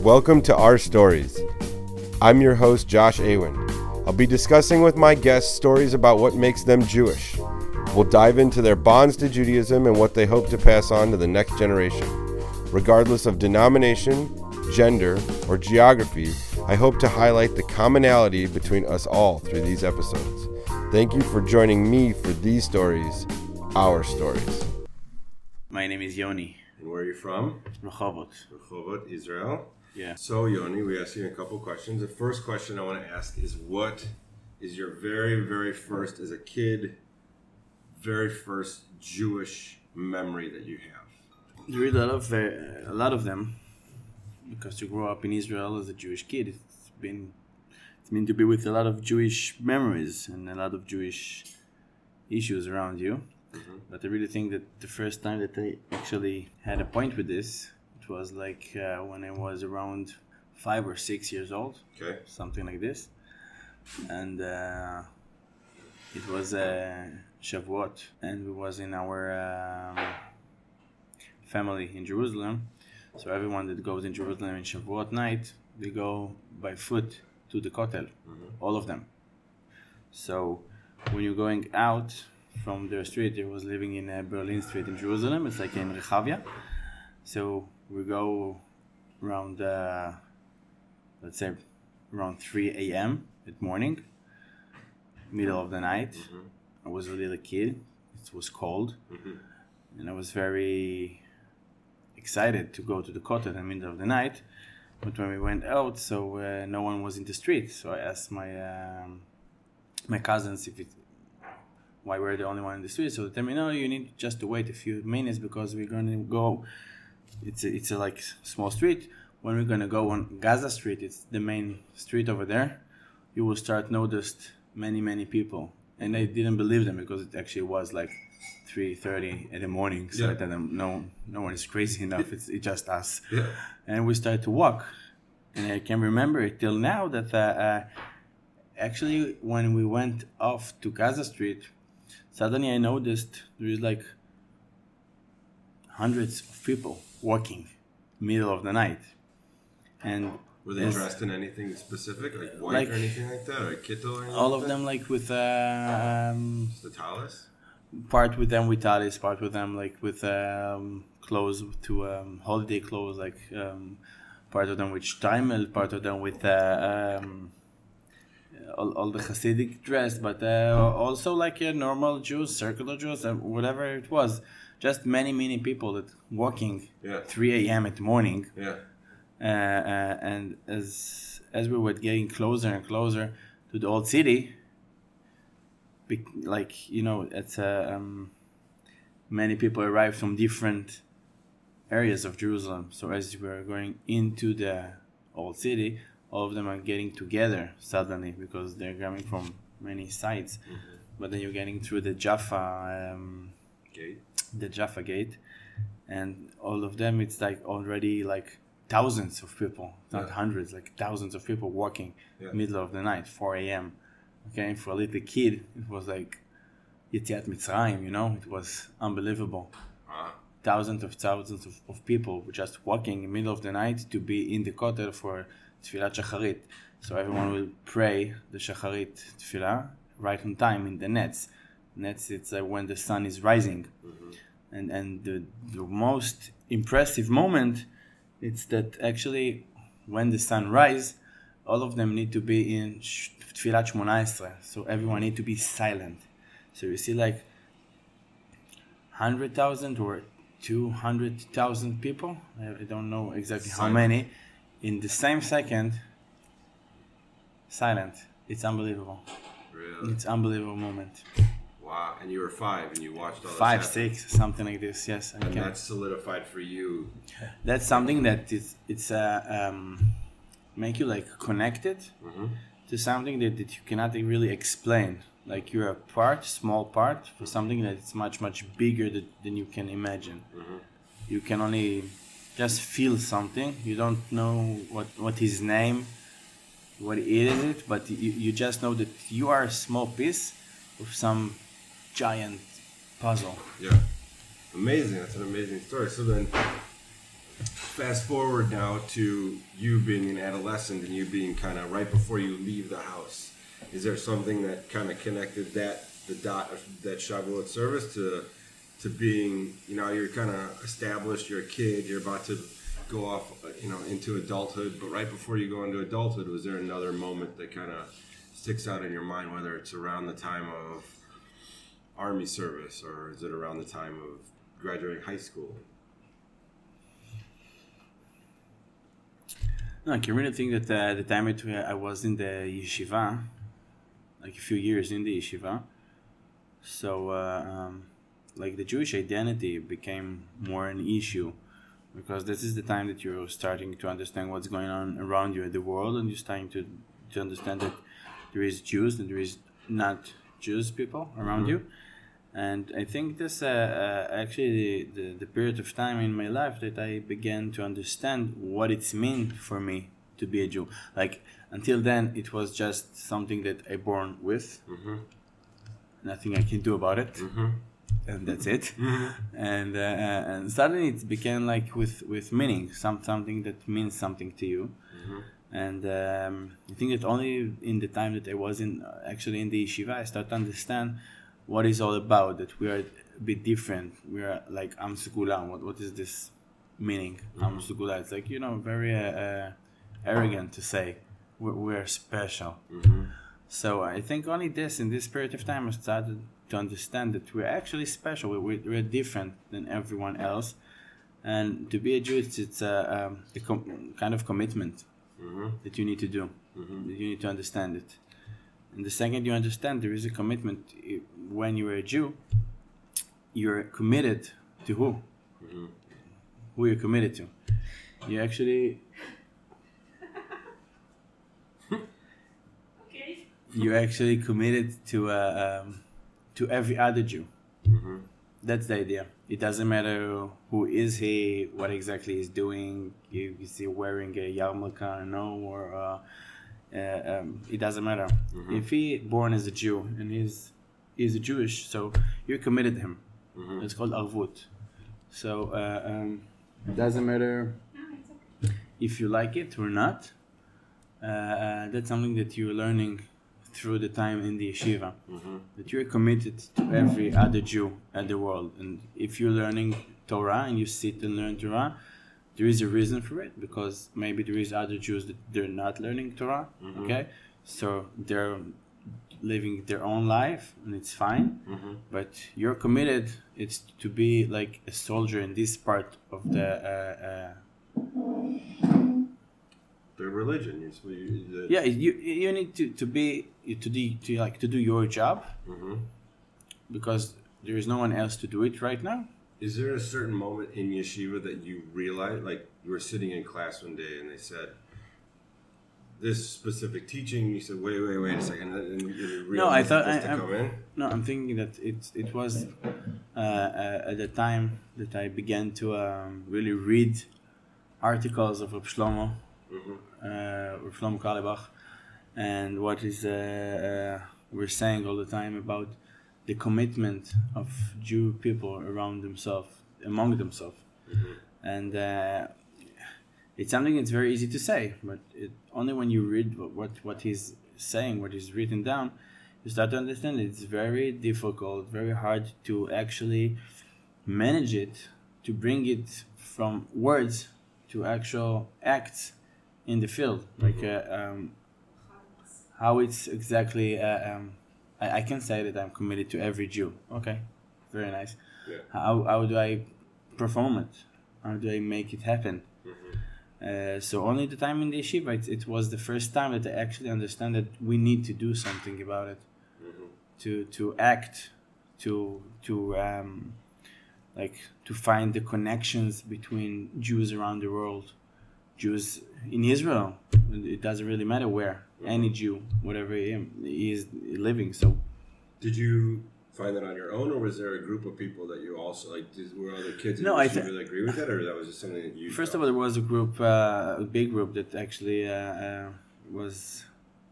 Welcome to Our Stories. I'm your host, Josh Awin. I'll be discussing with my guests stories about what makes them Jewish. We'll dive into their bonds to Judaism and what they hope to pass on to the next generation. Regardless of denomination, gender, or geography, I hope to highlight the commonality between us all through these episodes. Thank you for joining me for these stories, our stories. My name is Yoni. Where are you from? Rehovot. Rehovot, Israel. Yeah. So, Yoni, we asked you a couple questions. The first question I want to ask is what is your very, very first, as a kid, very first Jewish memory that you have? There is a lot of uh, a lot of them, because to grow up in Israel as a Jewish kid, it's been it's been to be with a lot of Jewish memories and a lot of Jewish issues around you. Mm-hmm. But I really think that the first time that I actually had a point with this, it was like uh, when I was around five or six years old. Okay. something like this. And uh, it was uh, Shavuot, and we was in our um, family in Jerusalem. So everyone that goes in Jerusalem in Shavuot night, they go by foot to the Kotel, all of them. So when you're going out from the street, I was living in uh, Berlin Street in Jerusalem. It's like in Rehavia. So we go around, uh, let's say, around 3 a.m. at morning, middle of the night. I was a little kid. It was cold, and I was very excited to go to the Kotel in the middle of the night. But when we went out, so uh, no one was in the street. So I asked my um, my cousins if it why we're the only one in the street. So they tell me, no, you need just to wait a few minutes because we're gonna go. It's a, it's a like small street. When we're gonna go on Gaza Street, it's the main street over there. You will start noticed many many people, and I didn't believe them because it actually was like three thirty in the morning. So Yeah. I tell them, no, no one is crazy enough. It's, it's just us Yeah. and we started to walk. And I can remember it till now that uh, uh, actually when we went off to Gaza Street, suddenly I noticed there is like hundreds of people walking middle of the night. And Were they dressed in anything specific, like white Like- or anything like that, or kittel or anything? all of them like with uh, um, The talis? part with them with talis, part with them like with um, clothes to um, holiday clothes, like um, part of them with shtreimel, part of them with uh, um, all, all the Hasidic dress, but uh, also like uh, normal Jews, circular Jews, uh, whatever it was. Just many, many people that walking Yeah. 3 a.m. at the morning Yeah. uh, uh, and as as we were getting closer and closer to the old city, like you know, it's uh, um, many people arrived from different areas of Jerusalem. So as we were going into the old city, all of them are getting together suddenly because they're coming from many sides. But then you're getting through the Jaffa. Um, Okay. the Jaffa Gate, and all of them, it's like already like thousands of people, not Yeah. hundreds, like thousands of people walking Yeah. middle of the night, 4 a.m. Okay, for a little kid, it was like Yetziat Mitzrayim, you know, it was unbelievable. Ah. Thousands of thousands of, of people were just walking in the middle of the night to be in the Kotel for Tfilat Shacharit. So everyone will pray the Shacharit Tfilah right on time in the nets. Nets, it's uh, when the sun is rising. And, and the, the most impressive moment it's that actually when the sun rise, all of them need to be in Tfilat Shmona Esrei. So everyone need to be silent. So you see like 100,000 or 200,000 people, I don't know exactly how many, in the same second, silent. It's unbelievable. Really? It's unbelievable moment. Wow. And you were five and you watched all Five, six, something like this. Yes, I And can. that's solidified for you. That's something that it's it's uh, um, make you like connected Mm-hmm. to something that, that you cannot really explain. Like you're a part, small part for something that is much much bigger that, than you can imagine. Mm-hmm. You can only just feel something. You don't know what what his name, what is it, but you, you just know that you are a small piece of some giant puzzle. Yeah. Amazing. That's an amazing story. So then, fast forward now to you being an adolescent and you being kind of right before you leave the house. Is there something that kind of connected that the dot of that Shavuot service to to being you know you're kind of established, you're a kid, you're about to go off you know into adulthood, but right before you go into adulthood, was there another moment that kind of sticks out in your mind, whether it's around the time of army service or is it around the time of graduating high school? No, I can really think that uh, the time it, I was in the yeshiva, like a few years in the yeshiva, so uh, um, like the Jewish identity became more an issue because this is the time that you're starting to understand what's going on around you in the world and you're starting to, to understand that there is Jews and there is not Jews people around mm-hmm. you and I think this uh, uh, actually the, the, the, period of time in my life that I began to understand what it's mean for me to be a Jew. Like until then, it was just something that I born with, mm-hmm. nothing I can do about it, mm-hmm. And that's it. Mm-hmm. And uh, and suddenly it became like with with meaning, some something that means something to you. Mm-hmm. And um, I think that only in the time that I was in actually in the yeshiva, I started to understand what is all about that we are a bit different we are like am what, what is this meaning mm-hmm. am it's like you know very uh, uh, arrogant to say we're, we're special mm-hmm. so i think only this in this period of time i started to understand that we're actually special we're, we're different than everyone else and to be a jew it's, it's a, um, a com- kind of commitment mm-hmm. that you need to do mm-hmm. you need to understand it and the second you understand there is a commitment when you're a Jew, you're committed to who? Mm-hmm. Who you're committed to. You actually. okay. You're actually committed to uh, um, to every other Jew. Mm-hmm. That's the idea. It doesn't matter who is he, what exactly he's doing. Is he wearing a yarmulke, no, or uh, uh, um, it doesn't matter. Mm-hmm. If he born as a Jew and he's is a Jewish, so you're committed him. Mm-hmm. It's called arvut. So uh, um, it doesn't matter if you like it or not. Uh, uh, that's something that you're learning through the time in the yeshiva. Mm-hmm. That you're committed to every other Jew in the world, and if you're learning Torah and you sit and learn Torah, there is a reason for it because maybe there is other Jews that they're not learning Torah. Mm-hmm. Okay, so they're living their own life and it's fine mm-hmm. but you're committed it's to be like a soldier in this part of the uh, uh, the religion is the yeah you you need to, to be to do to like to do your job mm-hmm. because there is no one else to do it right now is there a certain moment in yeshiva that you realize like you were sitting in class one day and they said this specific teaching, you said, "Wait, wait, wait a second. And you no, I thought I, am no. I'm thinking that it it was uh, uh, at the time that I began to um, really read articles of Shlomo, mm-hmm. Uh, Shlomo Carlebach, and what is uh, uh, we're saying all the time about the commitment of Jew people around themselves, among themselves, mm-hmm. and uh, it's something that's very easy to say, but it, only when you read what, what, what he's saying, what is written down, you start to understand it's very difficult, very hard to actually manage it, to bring it from words to actual acts in the field. Like mm-hmm. uh, um, how it's exactly. Uh, um, I, I can say that I'm committed to every Jew. Okay, very nice. Yeah. How, how do I perform it? How do I make it happen? Uh, so only the time in the yeshiva, it, it, was the first time that I actually understand that we need to do something about it, mm-hmm. to to act, to to um, like to find the connections between Jews around the world, Jews in Israel. It doesn't really matter where any Jew, whatever he is living. So, did you find that on your own, or was there a group of people that you also like? Did, were other kids no, I th- really agree with that, or that was just something that you? First of all, there was a group, uh, a big group that actually uh, uh, was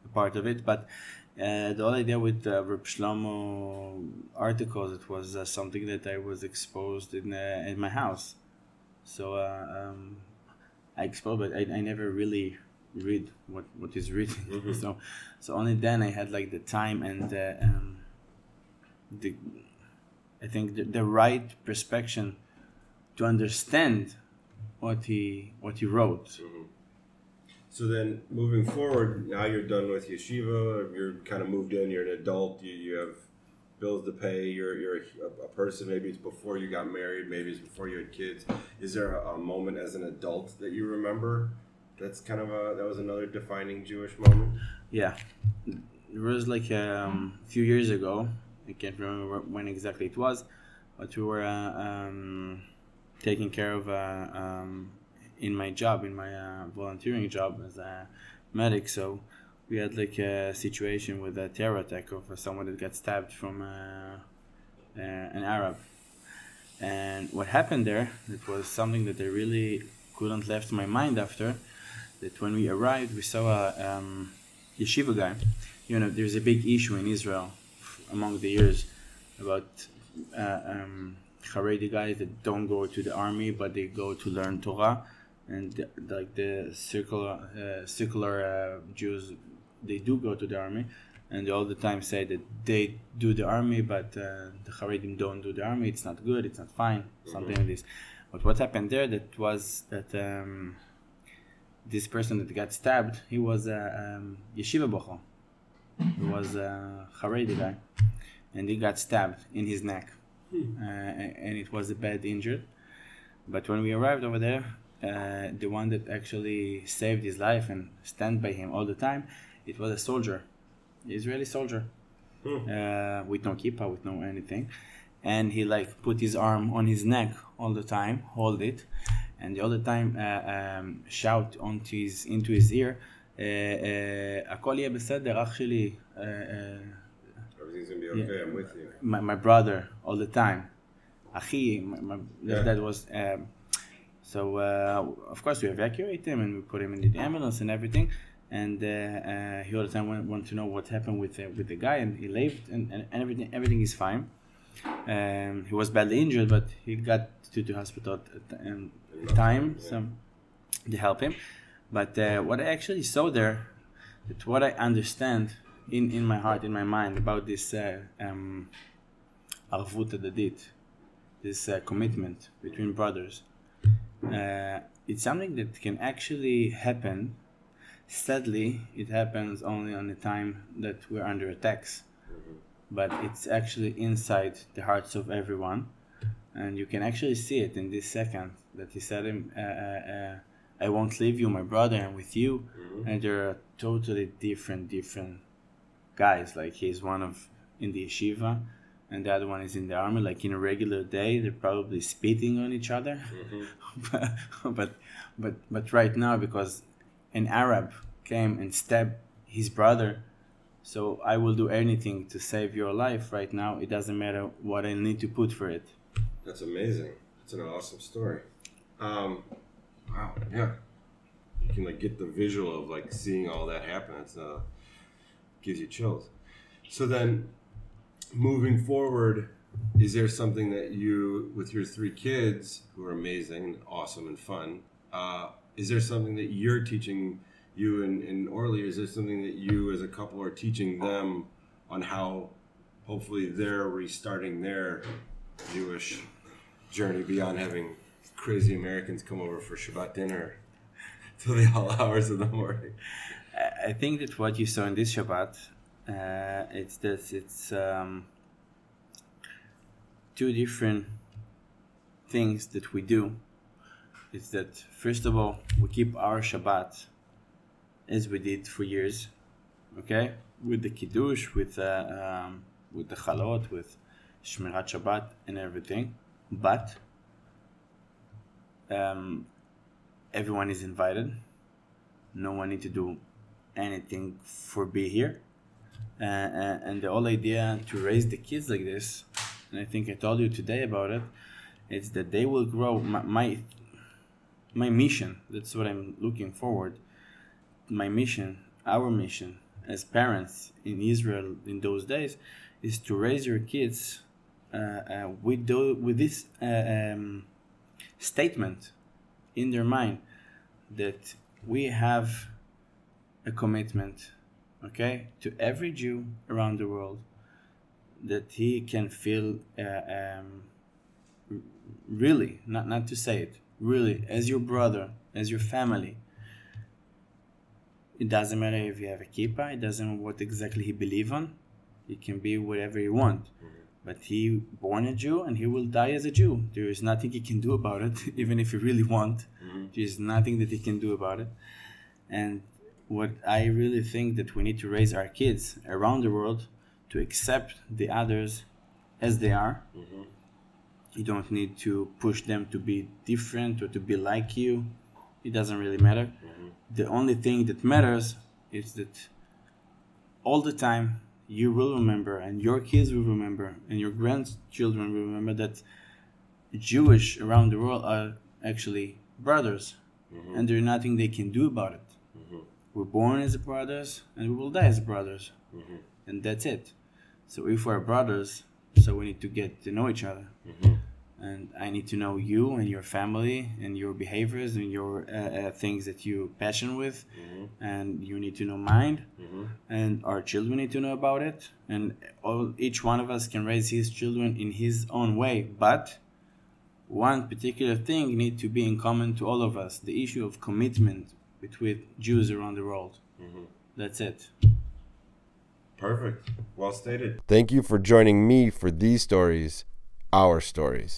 a part of it, but. Uh, the whole idea with the uh, Reb Shlomo articles, it was uh, something that I was exposed in uh, in my house. So uh, um, I explored, but I, I never really read what, what is written. Mm-hmm. So so only then I had like the time and uh, um, the I think the, the right perspective to understand what he what he wrote. So then, moving forward, now you're done with yeshiva. You're kind of moved in. You're an adult. You, you have bills to pay. You're you're a, a person. Maybe it's before you got married. Maybe it's before you had kids. Is there a, a moment as an adult that you remember? That's kind of a that was another defining Jewish moment. Yeah, it was like um, a few years ago. I can't remember when exactly it was, but we were uh, um, taking care of uh, um, in my job, in my uh, volunteering job as a medic. So we had like a situation with a terror attack of someone that got stabbed from uh, uh, an Arab. And what happened there, it was something that I really couldn't left my mind after. That when we arrived, we saw a um, yeshiva guy. You know, there's a big issue in Israel among the years about uh, um, Haredi guys that don't go to the army, but they go to learn Torah, and the, like the circular uh, secular uh, Jews, they do go to the army, and they all the time say that they do the army, but uh, the Haredim don't do the army. It's not good. It's not fine. Something like this. But what happened there? That was that. Um, this person that got stabbed, he was a um, yeshiva bochur. He was a Haredi guy, and he got stabbed in his neck, uh, and it was a bad injury. But when we arrived over there, uh, the one that actually saved his life and stand by him all the time, it was a soldier, Israeli soldier, uh, with no kippah, with no anything, and he like put his arm on his neck all the time, hold it, and the other time uh, um, shout onto his into his ear, uh, uh, הכל יהיה בסדר, אח שלי, uh, uh, Everything's gonna be okay. I'm with you. my, my brother all the time. Achi, my, my, Yeah. that was. Um, so, uh, of course, we evacuate him and we put him in the ambulance and everything. And uh, uh, he all the time wanted, wanted to know what happened with uh, with the guy, and he lived, and, and everything everything is fine. Um, he was badly injured, but he got to the hospital um, time, so they help him. But uh, what I actually saw there, that what I understand in, in my heart, in my mind about this uh, um, this uh, commitment between brothers, uh, it's something that can actually happen. Sadly, it happens only on the time that we're under attacks, but it's actually inside the hearts of everyone, and you can actually see it in this second that he said him. Uh, uh, uh, I won't leave you, my brother, and with you, and they're totally different, different guys. Like he's one of in the yeshiva, and the other one is in the army. Like in a regular day, they're probably spitting on each other. but, but but but right now, because an Arab came and stabbed his brother, so I will do anything to save your life. Right now, it doesn't matter what I need to put for it. That's amazing. That's an awesome story. Um, wow. Yeah. You can like get the visual of like seeing all that happen. It's uh, gives you chills. So then, moving forward, is there something that you, with your three kids who are amazing, awesome, and fun, uh, is there something that you're teaching you and, and Orly? Is there something that you as a couple are teaching them on how hopefully they're restarting their Jewish journey beyond having crazy Americans come over for Shabbat dinner till the all hours of the morning? I- think that what you saw in this Shabbat, uh, it's that it's um, two different things that we do. It's that first of all we keep our Shabbat as we did for years, okay, with the kiddush, with uh, um, with the chalot, with shmirat Shabbat and everything, but um, everyone is invited. No one need to do anything for be here. Uh, uh, and the whole idea to raise the kids like this, and I think I told you today about it, is that they will grow. My, my my mission. That's what I'm looking forward. My mission, our mission as parents in Israel in those days, is to raise your kids uh, uh, with with this uh, um, statement in their mind that we have a commitment, okay, to every Jew around the world that he can feel uh, um, really, not, not to say it, really, as your brother, as your family. It doesn't matter if you have a kippah, it doesn't matter what exactly he believe on. He can be whatever he want. Mm-hmm. But he born a Jew and he will die as a Jew. There is nothing he can do about it, even if he really want. Mm-hmm. There is nothing that he can do about it. And what I really think that we need to raise our kids around the world to accept the others as they are. Mm-hmm. You don't need to push them to be different or to be like you. It doesn't really matter. Mm-hmm. The only thing that matters is that all the time you will remember and your kids will remember and your grandchildren will remember that Jewish around the world are actually brothers mm-hmm. and there's nothing they can do about it. Mm-hmm. We're born as brothers and we will die as brothers. And that's it. So if we're brothers, so we need to get to know each other. And I need to know you and your family and your behaviors and your uh, uh, things that you're passionate with. And you need to know mine. And our children need to know about it. And all, each one of us can raise his children in his own way. But one particular thing need to be in common to all of us the issue of commitment between Jews around the world. That's it. Perfect. Well stated. Thank you for joining me for these stories, our stories.